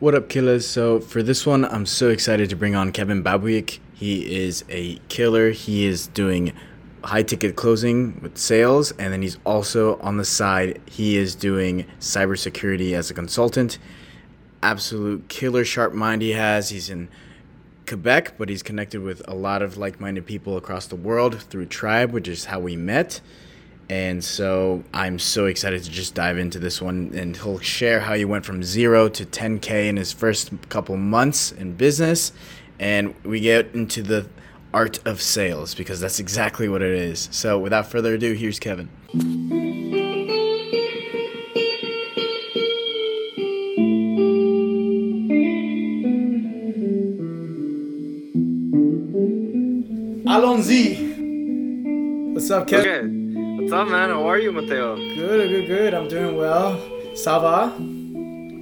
What up, killers? So, for this one, I'm so excited to bring on Kevin Babiuk. He is a killer. He is doing high ticket closing with sales, and then he's also on the side, he is doing cybersecurity as a consultant. Absolute killer sharp mind he has. He's in Quebec, but he's connected with a lot of like minded people across the world through Tribe, which is how we met. And so I'm so excited to just dive into this one. And he'll share how he went from zero to 10K in his first couple months in business. And we get into the art of sales because that's exactly what it is. So without further ado, here's Kevin. Allons-y. What's up, Kevin? Okay. What's up, man? How are you, Mateo? Good, good, good. I'm doing well. Ça va?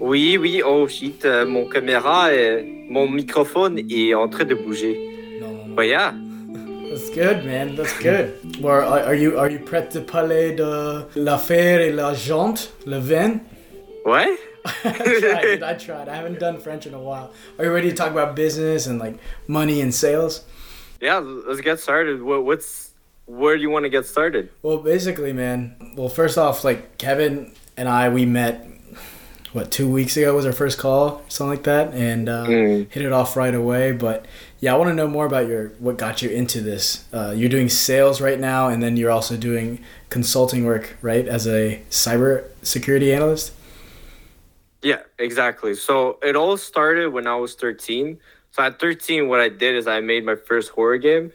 Oui, oui. Oh shit, euh, mon caméra, et mon microphone est en train de bouger. No, no, no. But yeah. That's good, man. That's good. Well, are, are you are you prêt to parler de l'affaire et la l'argent, le vin? What? I tried. I tried. I haven't done French in a while. Are you ready to talk about business and like money and sales? Yeah, let's get started. What, what's where do you want to get started? Well, basically, man. Well, first off, like Kevin and I, we met. What two weeks ago was our first call, something like that, and uh, Mm. hit it off right away. But yeah, I want to know more about your what got you into this. Uh, you're doing sales right now, and then you're also doing consulting work, right, as a cyber security analyst. Yeah, exactly. So it all started when I was 13. So at 13, what I did is I made my first horror game.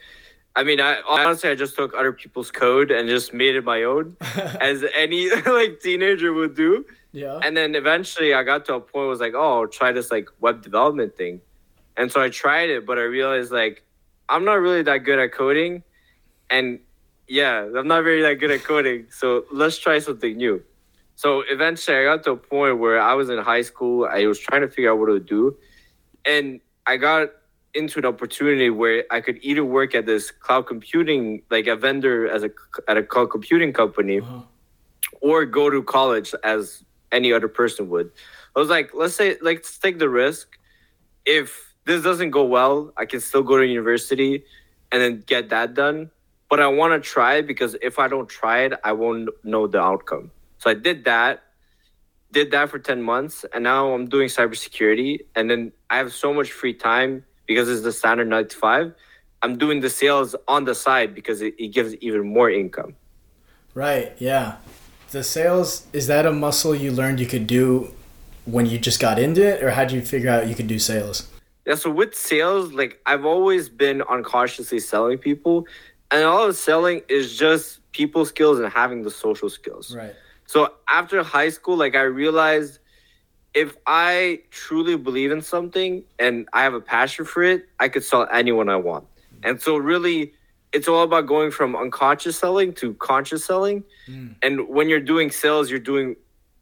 I mean, I honestly I just took other people's code and just made it my own, as any like teenager would do. yeah. And then eventually I got to a point where I was like, oh, I'll try this like web development thing. And so I tried it, but I realized like I'm not really that good at coding. And yeah, I'm not very that good at coding. So let's try something new. So eventually I got to a point where I was in high school. I was trying to figure out what to do. And I got into an opportunity where I could either work at this cloud computing, like a vendor as a at a cloud computing company, Uh-huh. or go to college as any other person would. I was like, let's say, like, let's take the risk. If this doesn't go well, I can still go to university and then get that done. But I want to try it because if I don't try it, I won't know the outcome. So I did that, did that for 10 months, and now I'm doing cybersecurity. And then I have so much free time because it's the standard 95. I'm doing the sales on the side because it, it gives even more income. Right. Yeah. The sales is that a muscle you learned you could do when you just got into it, or how would you figure out you could do sales? Yeah, so with sales, like I've always been unconsciously selling people, and all of selling is just people skills and having the social skills. Right. So after high school, like I realized if I truly believe in something and I have a passion for it, I could sell anyone I want. And so really it's all about going from unconscious selling to conscious selling. Mm. And when you're doing sales, you're doing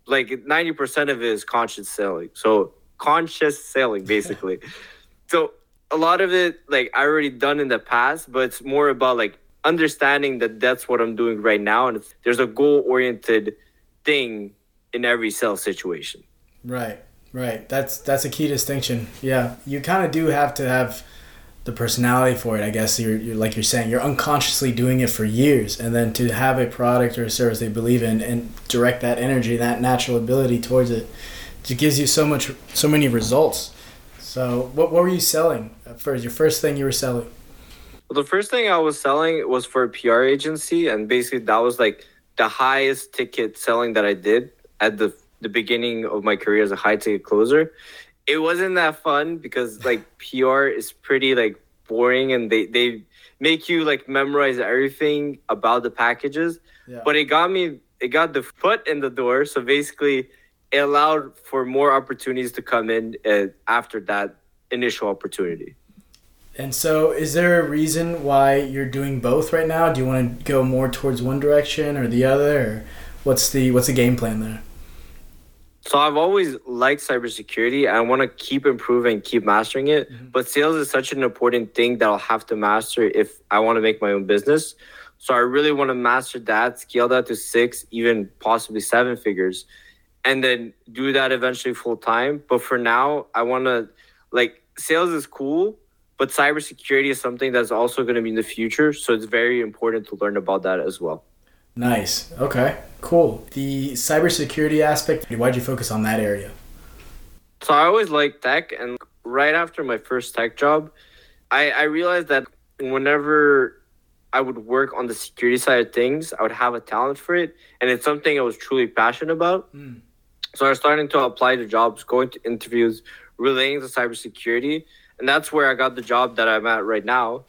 like 90% of it is conscious selling. So conscious selling basically. so a lot of it like I already done in the past, but it's more about like understanding that that's what I'm doing right now and there's a goal oriented thing in every sales situation. Right. Right. That's that's a key distinction. Yeah. You kind of do have to have the personality for it. I guess you're, you're like you're saying you're unconsciously doing it for years, and then to have a product or a service they believe in and direct that energy, that natural ability towards it, just gives you so much, so many results. So, what, what were you selling first? Your first thing you were selling? Well, the first thing I was selling was for a PR agency, and basically that was like the highest ticket selling that I did at the the beginning of my career as a high ticket closer. It wasn't that fun because like PR is pretty like boring, and they they make you like memorize everything about the packages. Yeah. But it got me, it got the foot in the door. So basically, it allowed for more opportunities to come in uh, after that initial opportunity. And so, is there a reason why you're doing both right now? Do you want to go more towards one direction or the other, or what's the what's the game plan there? So I've always liked cybersecurity. I want to keep improving, keep mastering it. Mhm. But sales is such an important thing that I'll have to master if I want to make my own business. So I really want to master that, scale that to six, even possibly seven figures. and then do that eventually full time. But for now, I want to like sales is cool, but cybersecurity is something that's also going to be in the future. So it's very important to learn about that as well. Nice. Okay. Cool. The cybersecurity aspect. Why'd you focus on that area? So I always liked tech, and right after my first tech job, I, I realized that whenever I would work on the security side of things, I would have a talent for it, and it's something I was truly passionate about. Mm. So I was starting to apply to jobs, going to interviews relating to cybersecurity, and that's where I got the job that I'm at right now.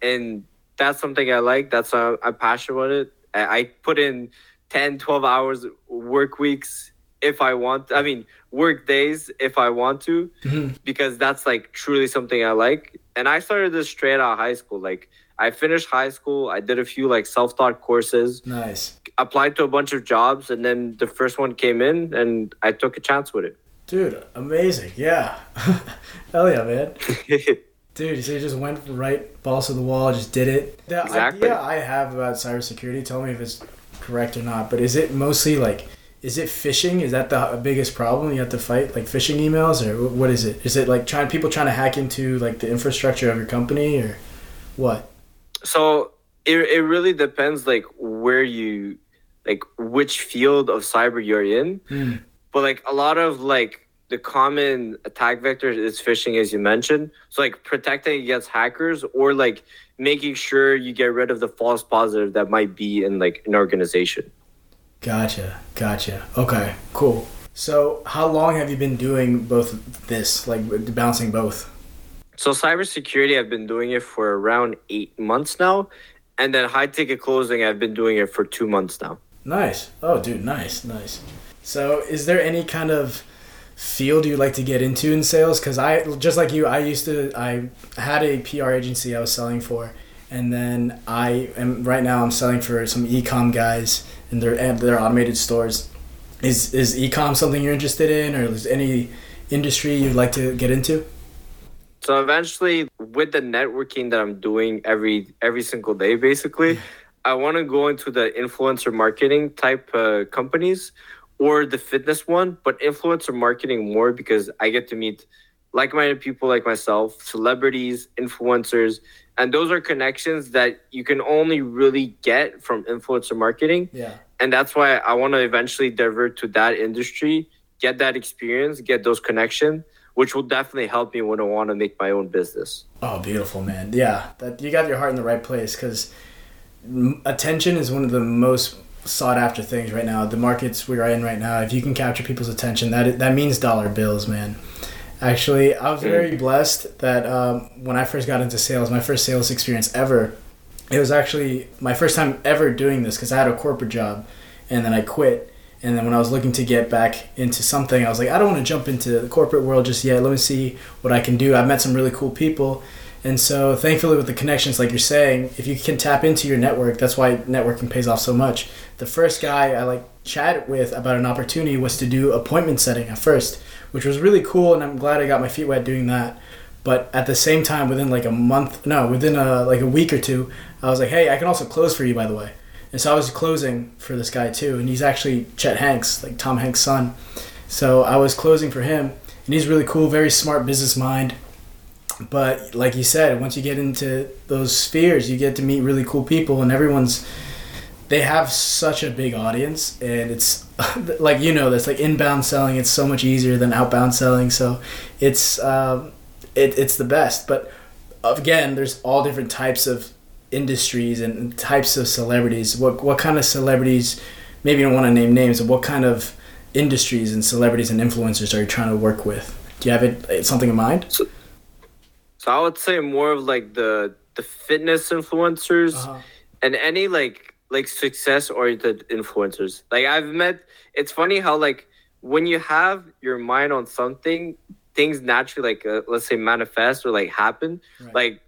And that's something I like. That's why I'm passionate about it. I put in 10, 12 hours work weeks if I want. I mean, work days if I want to, mm-hmm. because that's like truly something I like. And I started this straight out of high school. Like I finished high school. I did a few like self taught courses. Nice. Applied to a bunch of jobs, and then the first one came in, and I took a chance with it. Dude, amazing! Yeah, hell yeah, man. Dude, so you just went right balls to the wall, just did it. The exactly. idea I have about cybersecurity, tell me if it's correct or not, but is it mostly like, is it phishing? Is that the biggest problem you have to fight, like phishing emails, or what is it? Is it like trying people trying to hack into like the infrastructure of your company, or what? So it it really depends, like where you, like which field of cyber you're in. Mm. But like a lot of like the common attack vector is phishing, as you mentioned. So like protecting against hackers or like making sure you get rid of the false positive that might be in like an organization. Gotcha, gotcha. Okay, cool. So how long have you been doing both this, like balancing both? So cybersecurity, I've been doing it for around eight months now, and then high ticket closing, I've been doing it for two months now. Nice. Oh, dude, nice, nice. So, is there any kind of field you'd like to get into in sales? Because I, just like you, I used to, I had a PR agency I was selling for, and then I am right now I'm selling for some ecom guys in their and their automated stores. Is is ecom something you're interested in, or is any industry you'd like to get into? So eventually, with the networking that I'm doing every every single day, basically, I want to go into the influencer marketing type uh, companies or the fitness one, but influencer marketing more because I get to meet like-minded people like myself, celebrities, influencers, and those are connections that you can only really get from influencer marketing. Yeah. And that's why I want to eventually divert to that industry, get that experience, get those connections, which will definitely help me when I want to make my own business. Oh, beautiful, man. Yeah, that you got your heart in the right place cuz attention is one of the most sought after things right now. The markets we're in right now, if you can capture people's attention, that that means dollar bills, man. Actually, I was very blessed that um, when I first got into sales, my first sales experience ever, it was actually my first time ever doing this because I had a corporate job, and then I quit. And then when I was looking to get back into something, I was like, I don't want to jump into the corporate world just yet. Let me see what I can do. I've met some really cool people and so, thankfully, with the connections, like you're saying, if you can tap into your network, that's why networking pays off so much. The first guy I like chatted with about an opportunity was to do appointment setting at first, which was really cool, and I'm glad I got my feet wet doing that. But at the same time, within like a month, no, within a like a week or two, I was like, hey, I can also close for you, by the way. And so I was closing for this guy too, and he's actually Chet Hanks, like Tom Hanks' son. So I was closing for him, and he's really cool, very smart business mind but like you said, once you get into those spheres, you get to meet really cool people, and everyone's they have such a big audience, and it's like you know that's like inbound selling. It's so much easier than outbound selling, so it's um, it, it's the best. But again, there's all different types of industries and types of celebrities. What what kind of celebrities? Maybe you don't want to name names, but what kind of industries and celebrities and influencers are you trying to work with? Do you have it something in mind? So- so I would say more of like the the fitness influencers uh-huh. and any like like success oriented influencers. Like I've met it's funny how like when you have your mind on something, things naturally like uh, let's say manifest or like happen. Right. Like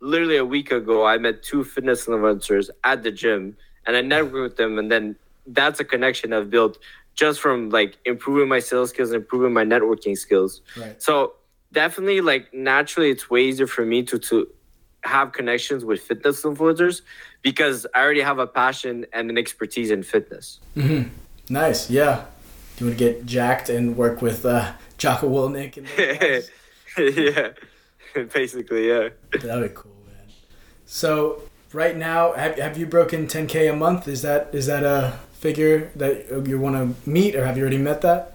literally a week ago I met two fitness influencers at the gym and I networked with them and then that's a connection I've built just from like improving my sales skills, and improving my networking skills. Right. So definitely like naturally it's way easier for me to to have connections with fitness influencers because I already have a passion and an expertise in fitness. Mm-hmm. Nice, yeah, You want to get jacked and work with uh, Jocko Willink and yeah, basically, yeah. That'd be cool, man. So right now, have, have you broken 10k a month? Is that is that a figure that you want to meet, or have you already met that?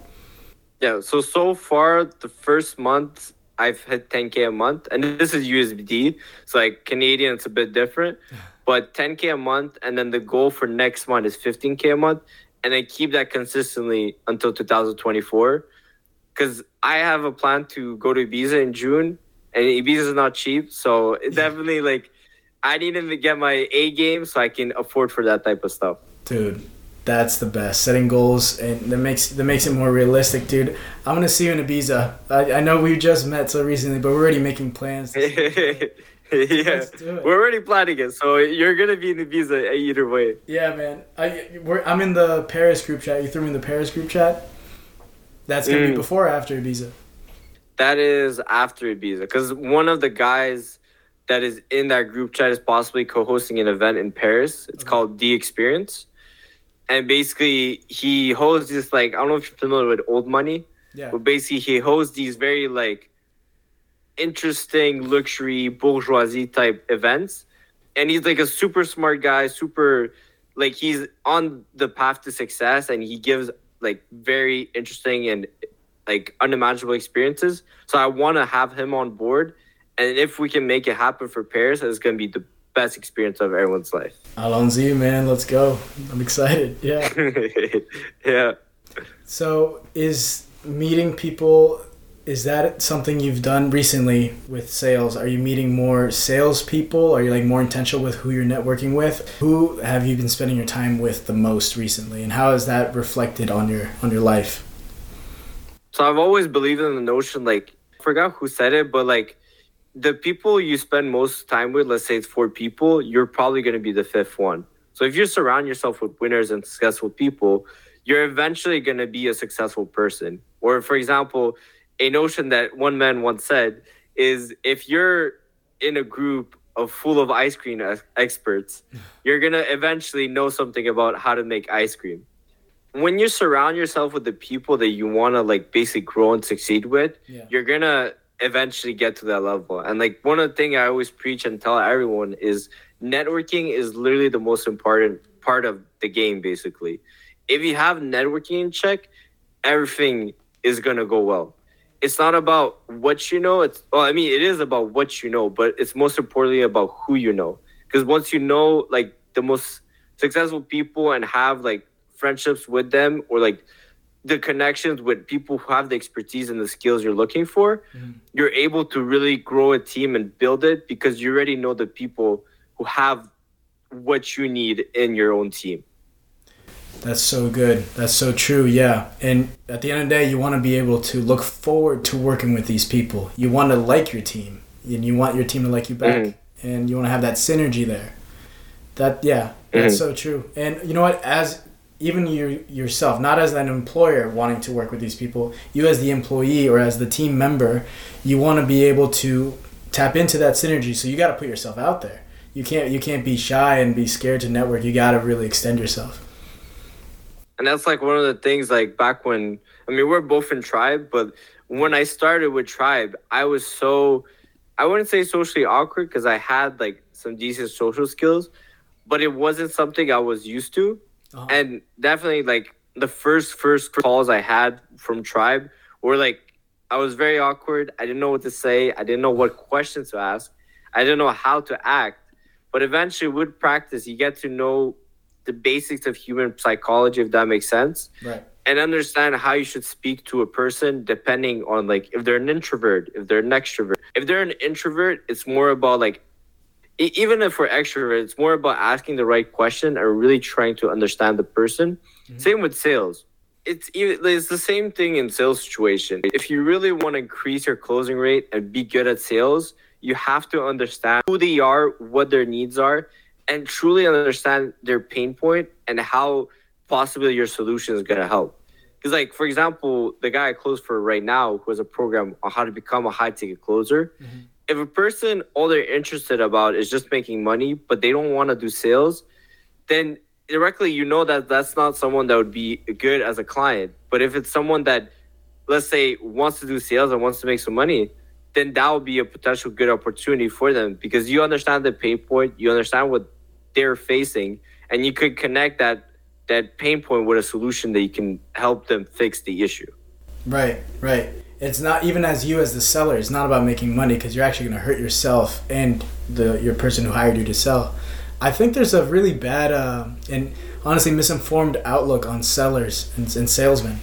Yeah. So so far, the first month I've hit 10k a month, and this is USD. So like Canadian, it's a bit different, but 10k a month, and then the goal for next month is 15k a month, and I keep that consistently until 2024. Because I have a plan to go to Ibiza in June, and Ibiza is not cheap, so it definitely like I need to get my A game so I can afford for that type of stuff. Dude, that's the best. Setting goals and that makes that makes it more realistic, dude. I'm gonna see you in Ibiza. I, I know we just met so recently, but we're already making plans. to see you. yeah, Let's do it. we're already planning it, so you're gonna be in Ibiza either way. yeah, man. I we're, I'm in the Paris group chat. You threw me in the Paris group chat. That's gonna be Mm. before or after Ibiza. That is after Ibiza, because one of the guys that is in that group chat is possibly co-hosting an event in Paris. It's Okay. called The Experience, and basically he hosts this like I don't know if you're familiar with Old Money, Yeah. but basically he hosts these very like interesting luxury bourgeoisie type events, and he's like a super smart guy, super like he's on the path to success, and he gives like very interesting and like unimaginable experiences. So I want to have him on board, and if we can make it happen for Paris, it's gonna be the best experience of everyone's life. Allons-y, man, let's go. I'm excited. Yeah. yeah. So is meeting people is that something you've done recently with sales? Are you meeting more salespeople? Are you like more intentional with who you're networking with? Who have you been spending your time with the most recently, and how has that reflected on your on your life? So I've always believed in the notion, like, I forgot who said it, but like, the people you spend most time with, let's say it's four people, you're probably going to be the fifth one. So if you surround yourself with winners and successful people, you're eventually going to be a successful person. Or, for example, a notion that one man once said is if you're in a group of full of ice cream experts, you're going to eventually know something about how to make ice cream when you surround yourself with the people that you want to like basically grow and succeed with Yeah. you're gonna eventually get to that level. And like one of the things i always preach and tell everyone is networking is literally the most important part of the game basically. If you have networking in check everything is gonna go well. It's not about what you know it's well i mean it is about what you know but it's most importantly about who you know. Because once you know like the most successful people and have like friendships with them or like the connections with people who have the expertise and the skills you're looking for Mhm. you're able to really grow a team and build it because you already know the people who have what you need in your own team That's so good. That's so true. Yeah. And at the end of the day, you want to be able to look forward to working with these people. You want to like your team, and you want your team to like you back, Mhm. and you want to have that synergy there. That yeah, that's so true. And you know what? As even you yourself, not as an employer wanting to work with these people, you as the employee or as the team member, you want to be able to tap into that synergy. So you got to put yourself out there. You can't you can't be shy and be scared to network. You got to really extend yourself. and that's like one of the things like back when i mean we're both in tribe but when i started with tribe i was so i wouldn't say socially awkward because i had like some decent social skills but it wasn't something i was used to Uh-huh. and definitely like the first first calls i had from tribe were like i was very awkward. I didn't know what to say. I didn't know what questions to ask. I didn't know how to act. But eventually with practice you get to know the basics of human psychology if that makes sense. Right. and understand how you should speak to a person depending on like if they're an introvert if they're an extrovert. If they're an introvert it's more about like even if we're extrovert it's more about asking the right question and really trying to understand the person Mhm. same with sales it's even it's the same thing in sales situation if you really want to increase your closing rate and be good at sales you have to understand who they are what their needs are and truly understand their pain point and how possibly your solution is going to help because like for example the guy i close for right now who has a program on how to become a high ticket closer Mhm. If a person all they're interested about is just making money but they don't want to do sales then directly you know that that's not someone that would be good as a client. But if it's someone that, let's say, wants to do sales and wants to make some money, then that would be a potential good opportunity for them because you understand the pain point, you understand what they're facing, and you could connect that that pain point with a solution that you can help them fix the issue. Right, right. It's not even as you as the seller. It's not about making money because you're actually going to hurt yourself and the your person who hired you to sell. I think there's a really bad uh, and honestly misinformed outlook on sellers and, and salesmen.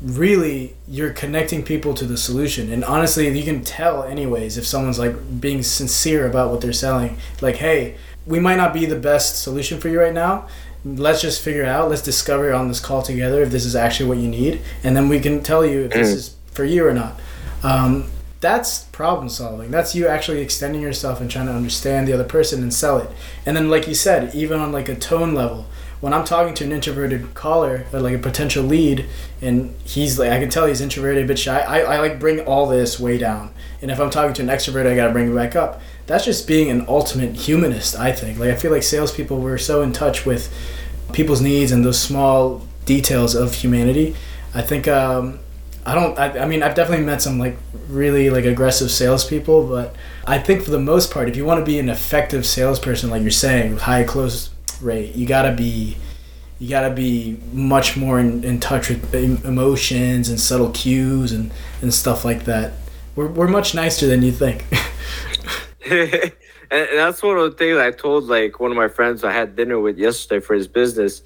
Really, you're connecting people to the solution, and honestly, you can tell anyways if someone's like being sincere about what they're selling. Like, hey, we might not be the best solution for you right now. Let's just figure out. Let's discover on this call together if this is actually what you need, and then we can tell you if this is for you or not. Um, that's problem solving. That's you actually extending yourself and trying to understand the other person and sell it. And then, like you said, even on like a tone level, when I'm talking to an introverted caller or like a potential lead, and he's like, I can tell he's introverted, but shy. I, I like bring all this way down. And if I'm talking to an extrovert, I gotta bring it back up. That's just being an ultimate humanist, I think. Like I feel like salespeople we're so in touch with people's needs and those small details of humanity. I think um, I don't. I, I, mean, I've definitely met some like really like aggressive salespeople, but I think for the most part, if you want to be an effective salesperson, like you're saying, with high close rate, you gotta be, you gotta be much more in, in touch with emotions and subtle cues and and stuff like that. We're we're much nicer than you think. and that's one of the things I told like one of my friends I had dinner with yesterday for his business,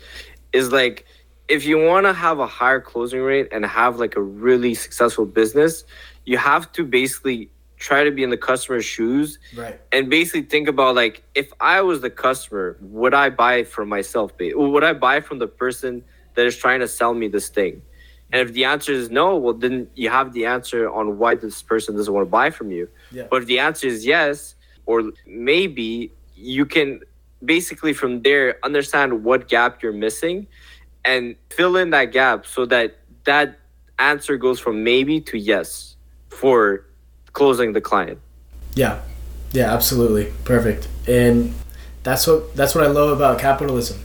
is like if you want to have a higher closing rate and have like a really successful business, you have to basically try to be in the customer's shoes right. and basically think about like if i was the customer would i buy for myself? Would i buy from the person that is trying to sell me this thing? And if the answer is no well then you have the answer on why this person doesn't want to buy from you. Yeah. but if the answer is yes or maybe you can basically from there understand what gap you're missing and fill in that gap so that that answer goes from maybe to yes for closing the client. Yeah. Yeah, absolutely. Perfect. And that's what that's what I love about capitalism.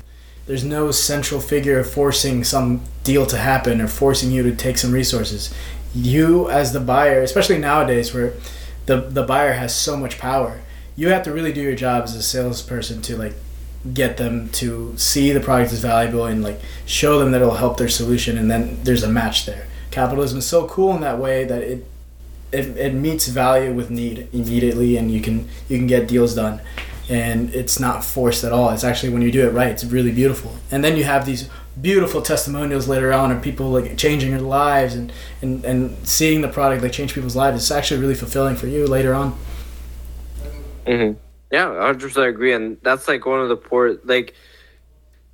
There's no central figure forcing some deal to happen or forcing you to take some resources. You as the buyer, especially nowadays where the the buyer has so much power, you have to really do your job as a salesperson to like get them to see the product is valuable and like show them that it'll help their solution and then there's a match there. Capitalism is so cool in that way that it it, it meets value with need immediately and you can you can get deals done. And it's not forced at all. It's actually when you do it right it's really beautiful. And then you have these beautiful testimonials later on of people like changing their lives and, and and seeing the product like change people's lives. It's actually really fulfilling for you later on. Mm-hmm. Yeah, 100% agree. And that's like one of the poor, like,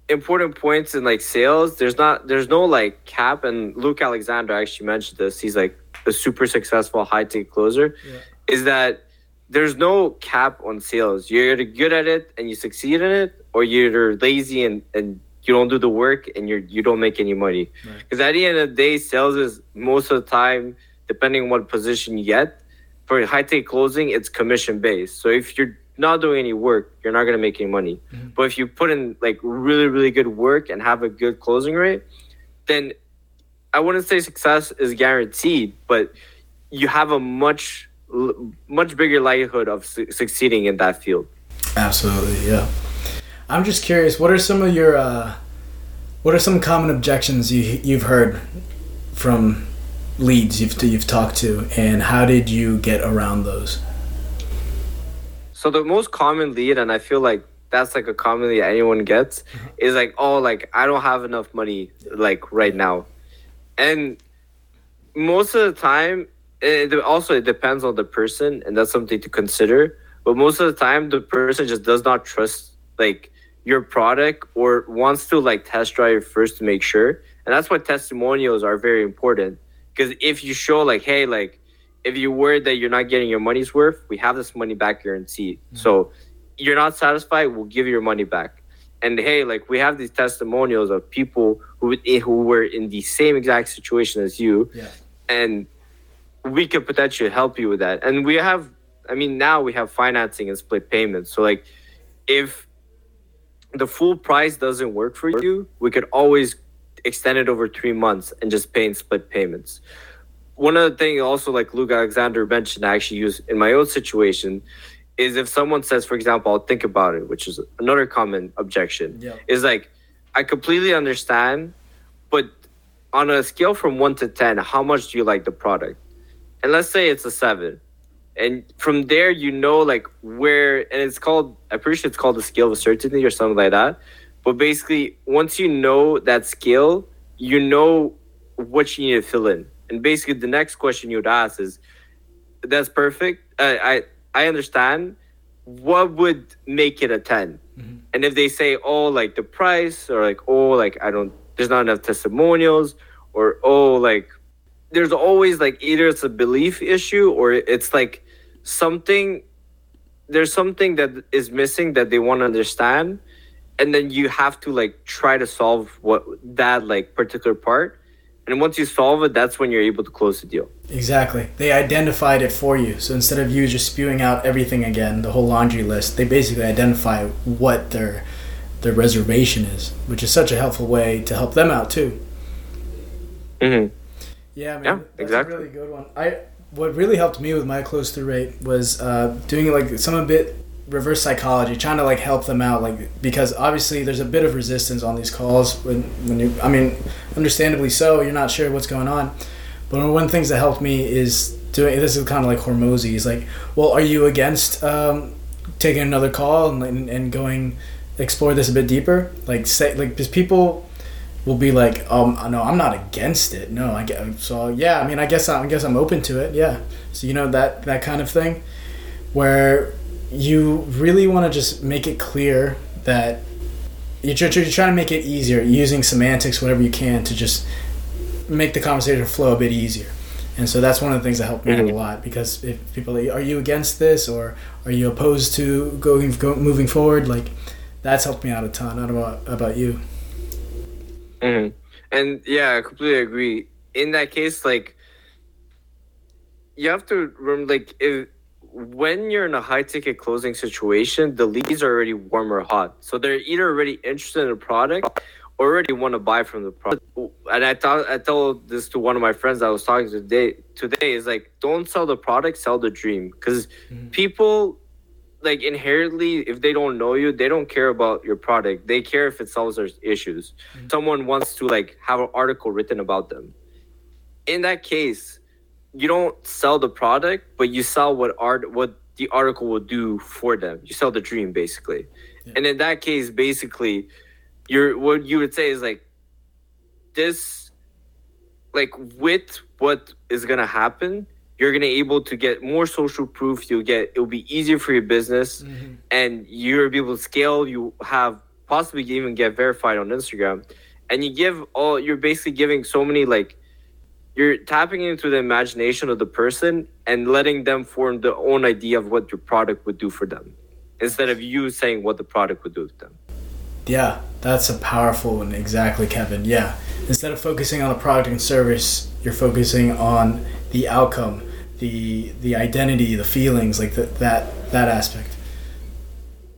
important points in like sales. There's not, there's no like cap. And Luke Alexander actually mentioned this. He's like a super successful high ticket closer. Yeah. Is that there's no cap on sales. You're either good at it and you succeed in it, or you're lazy and, and you don't do the work and you're you don't make any money. Because right. at the end of the day, sales is most of the time, depending on what position you get, for high ticket closing, it's commission based. So if you're not doing any work, you're not gonna make any money. Mm-hmm. But if you put in like really, really good work and have a good closing rate, then I wouldn't say success is guaranteed, but you have a much, much bigger likelihood of su- succeeding in that field. Absolutely, yeah. I'm just curious. What are some of your, uh, what are some common objections you you've heard from leads you've you've talked to, and how did you get around those? So the most common lead, and I feel like that's like a common lead anyone gets, mm-hmm. is like, oh, like I don't have enough money like right now, and most of the time, it also it depends on the person, and that's something to consider. But most of the time, the person just does not trust like your product or wants to like test drive first to make sure, and that's why testimonials are very important. Because if you show like, hey, like if you're worried that you're not getting your money's worth, we have this money back guarantee. Mm-hmm. So you're not satisfied, we'll give you your money back. And hey, like we have these testimonials of people who who were in the same exact situation as you, yeah. and we could potentially help you with that. And we have, I mean, now we have financing and split payments. So like, if the full price doesn't work for you, we could always extend it over three months and just pay in split payments. One other thing, also like Luke Alexander mentioned, I actually use in my own situation is if someone says, for example, I'll think about it, which is another common objection, Yep. is like, I completely understand, but on a scale from one to 10, how much do you like the product? And let's say it's a seven. And from there, you know, like where, and it's called, I'm pretty sure it's called the scale of certainty or something like that. But basically, once you know that scale, you know what you need to fill in. And basically, the next question you would ask is, "That's perfect. I I, I understand. What would make it a 10 mm-hmm. And if they say, "Oh, like the price," or like, "Oh, like I don't," there's not enough testimonials, or "Oh, like," there's always like either it's a belief issue or it's like something. There's something that is missing that they want to understand and then you have to like try to solve what that like particular part and once you solve it that's when you're able to close the deal Exactly. They identified it for you. So instead of you just spewing out everything again, the whole laundry list, they basically identify what their their reservation is, which is such a helpful way to help them out too. mm-hmm. Yeah, man, Yeah, that's exactly. a really good one. I what really helped me with my close through rate was uh, doing like some a bit reverse psychology, trying to like help them out, like because obviously there's a bit of resistance on these calls when when you, I mean, understandably so, you're not sure what's going on. But one of the things that helped me is doing this is kind of like Hormozi. He's like, well, are you against um, taking another call and, and and going explore this a bit deeper? Like say like because people will be like, um, no, I'm not against it. No, I get so yeah. I mean, I guess I'm, I guess I'm open to it. Yeah. So you know that that kind of thing, where you really want to just make it clear that you're, you're trying to make it easier using semantics, whatever you can, to just make the conversation flow a bit easier. And so that's one of the things that helped me out a lot because if people are you against this or are you opposed to going go, moving forward, like that's helped me out a ton. I don't know about, about you. Mm-hmm. And yeah, I completely agree. In that case, like you have to remember, like if when you're in a high ticket closing situation, the leads are already warm or hot, so they're either already interested in the product or already want to buy from the product. And I thought I told this to one of my friends I was talking to today. Today is like, don't sell the product, sell the dream, because mm-hmm. people like inherently if they don't know you they don't care about your product. They care if it solves their issues. Mm-hmm. Someone wants to like have an article written about them. In that case you don't sell the product but you sell what art what the article will do for them. You sell the dream basically. And in that case basically you're what you would say is like this like with what is gonna happen you're gonna able to get more social proof. You'll get it'll be easier for your business. Mm-hmm. And you'll be able to scale. You have possibly even get verified on instagram. And you give all you're basically giving so many like you're tapping into the imagination of the person and letting them form their own idea of what your product would do for them instead of you saying what the product would do to them Yeah, that's a powerful one. Exactly, Kevin. Yeah. Instead of focusing on the product and service, you're focusing on the outcome, the the identity, the feelings, like the, that that aspect.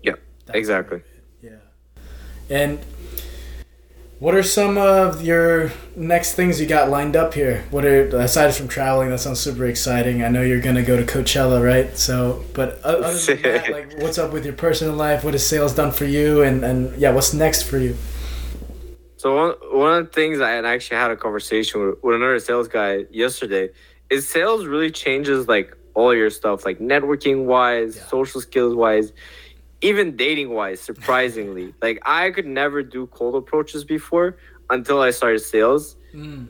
yeah That's exactly Yeah. And what are some of your next things you got lined up here? What are aside from traveling? That sounds super exciting. I know you're gonna go to Coachella, right? So, but other than that, like, what's up with your personal life? What has sales done for you? And and yeah, what's next for you? So one, one of the things I had actually had a conversation with, with another sales guy yesterday is sales really changes like all your stuff, like networking wise, Yeah. social skills wise, even dating wise. Surprisingly, like I could never do cold approaches before until I started sales. Mm.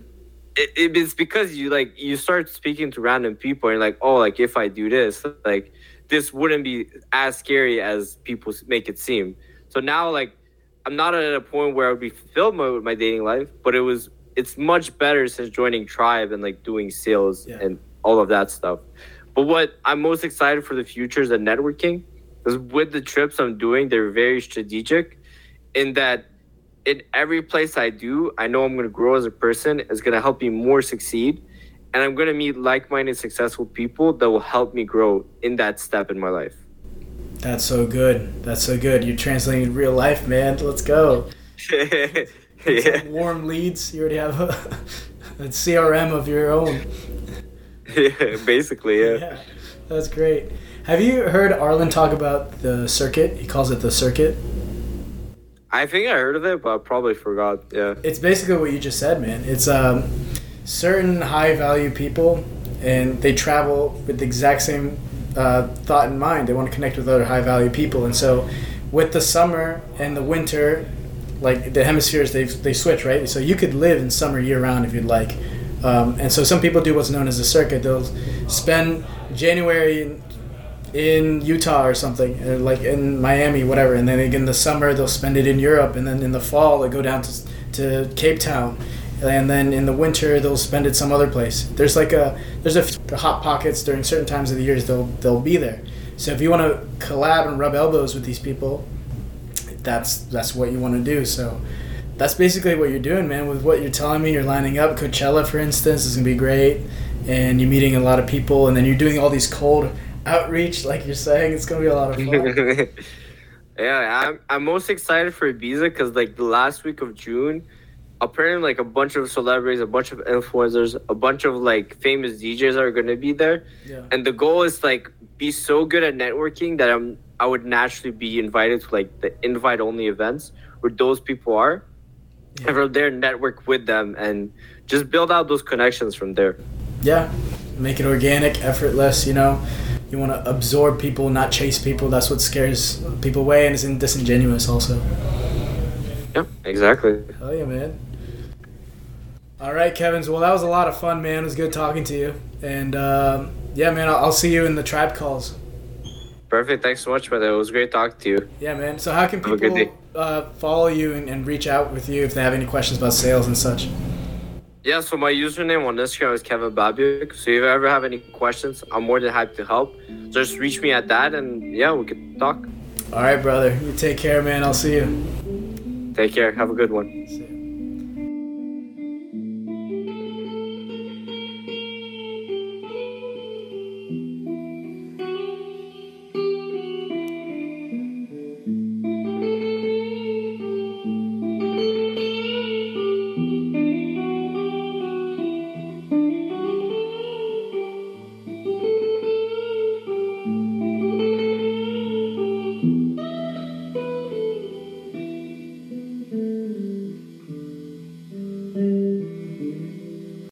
It, it- it's because you like you start speaking to random people and like oh like if I do this like this wouldn't be as scary as people make it seem. So now like I'm not at a point where I would be fulfilled my, with my dating life, but it was it's much better since joining Tribe and like doing sales Yeah. and all of that stuff. But what I'm most excited for the future is the networking. Because with the trips I'm doing, they're very strategic in that in every place I do, I know I'm going to grow as a person. It's going to help me more succeed. And I'm going to meet like minded, successful people that will help me grow in that step in my life. That's so good. That's so good. You're translating real life, man. Let's go. yeah. Warm leads. You already have a, a CRM of your own. yeah, basically, yeah. Yeah, that's great. Have you heard Arlen talk about the circuit? He calls it the circuit. I think I heard of it, but I probably forgot. Yeah. It's basically what you just said, man. It's um, certain high value people, and they travel with the exact same uh, thought in mind. They want to connect with other high value people, and so with the summer and the winter, like the hemispheres, they they switch, right? So you could live in summer year round if you'd like. Um, and so some people do what's known as a circuit. They'll spend January in, Utah or something, or like in Miami, whatever, and then in the summer they'll spend it in Europe, and then in the fall they go down to, to Cape Town, and then in the winter they'll spend it some other place. There's like a there's a few hot pockets during certain times of the years they'll they'll be there. So if you want to collab and rub elbows with these people, that's that's what you want to do. So that's basically what you're doing, man. With what you're telling me, you're lining up. Coachella, for instance, is gonna be great, and you're meeting a lot of people, and then you're doing all these cold outreach, like you're saying. It's gonna be a lot of fun. yeah, I'm I'm most excited for Ibiza because like the last week of June, apparently like a bunch of celebrities, a bunch of influencers, a bunch of like famous DJs are gonna be there, yeah. and the goal is like be so good at networking that I'm I would naturally be invited to like the invite only events where those people are, Yeah. and from there network with them and just build out those connections from there. Yeah, make it organic, effortless. You know, you want to absorb people, not chase people. That's what scares people away, and it's disingenuous also. Yeah, exactly. Hell yeah, man. All right, Kevin's. Well, that was a lot of fun, man. It was good talking to you, and um, yeah, man. I'll, I'll see you in the tribe calls. Perfect. Thanks so much, brother. It was great talking to you. Yeah, man. So how can people uh, follow you and, and reach out with you if they have any questions about sales and such? Yeah, so my username on Instagram is Kevin Babiuk. So if you ever have any questions, I'm more than happy to help. Just reach me at that and yeah, we can talk. All right, brother. You take care, man. I'll see you. Take care. Have a good one.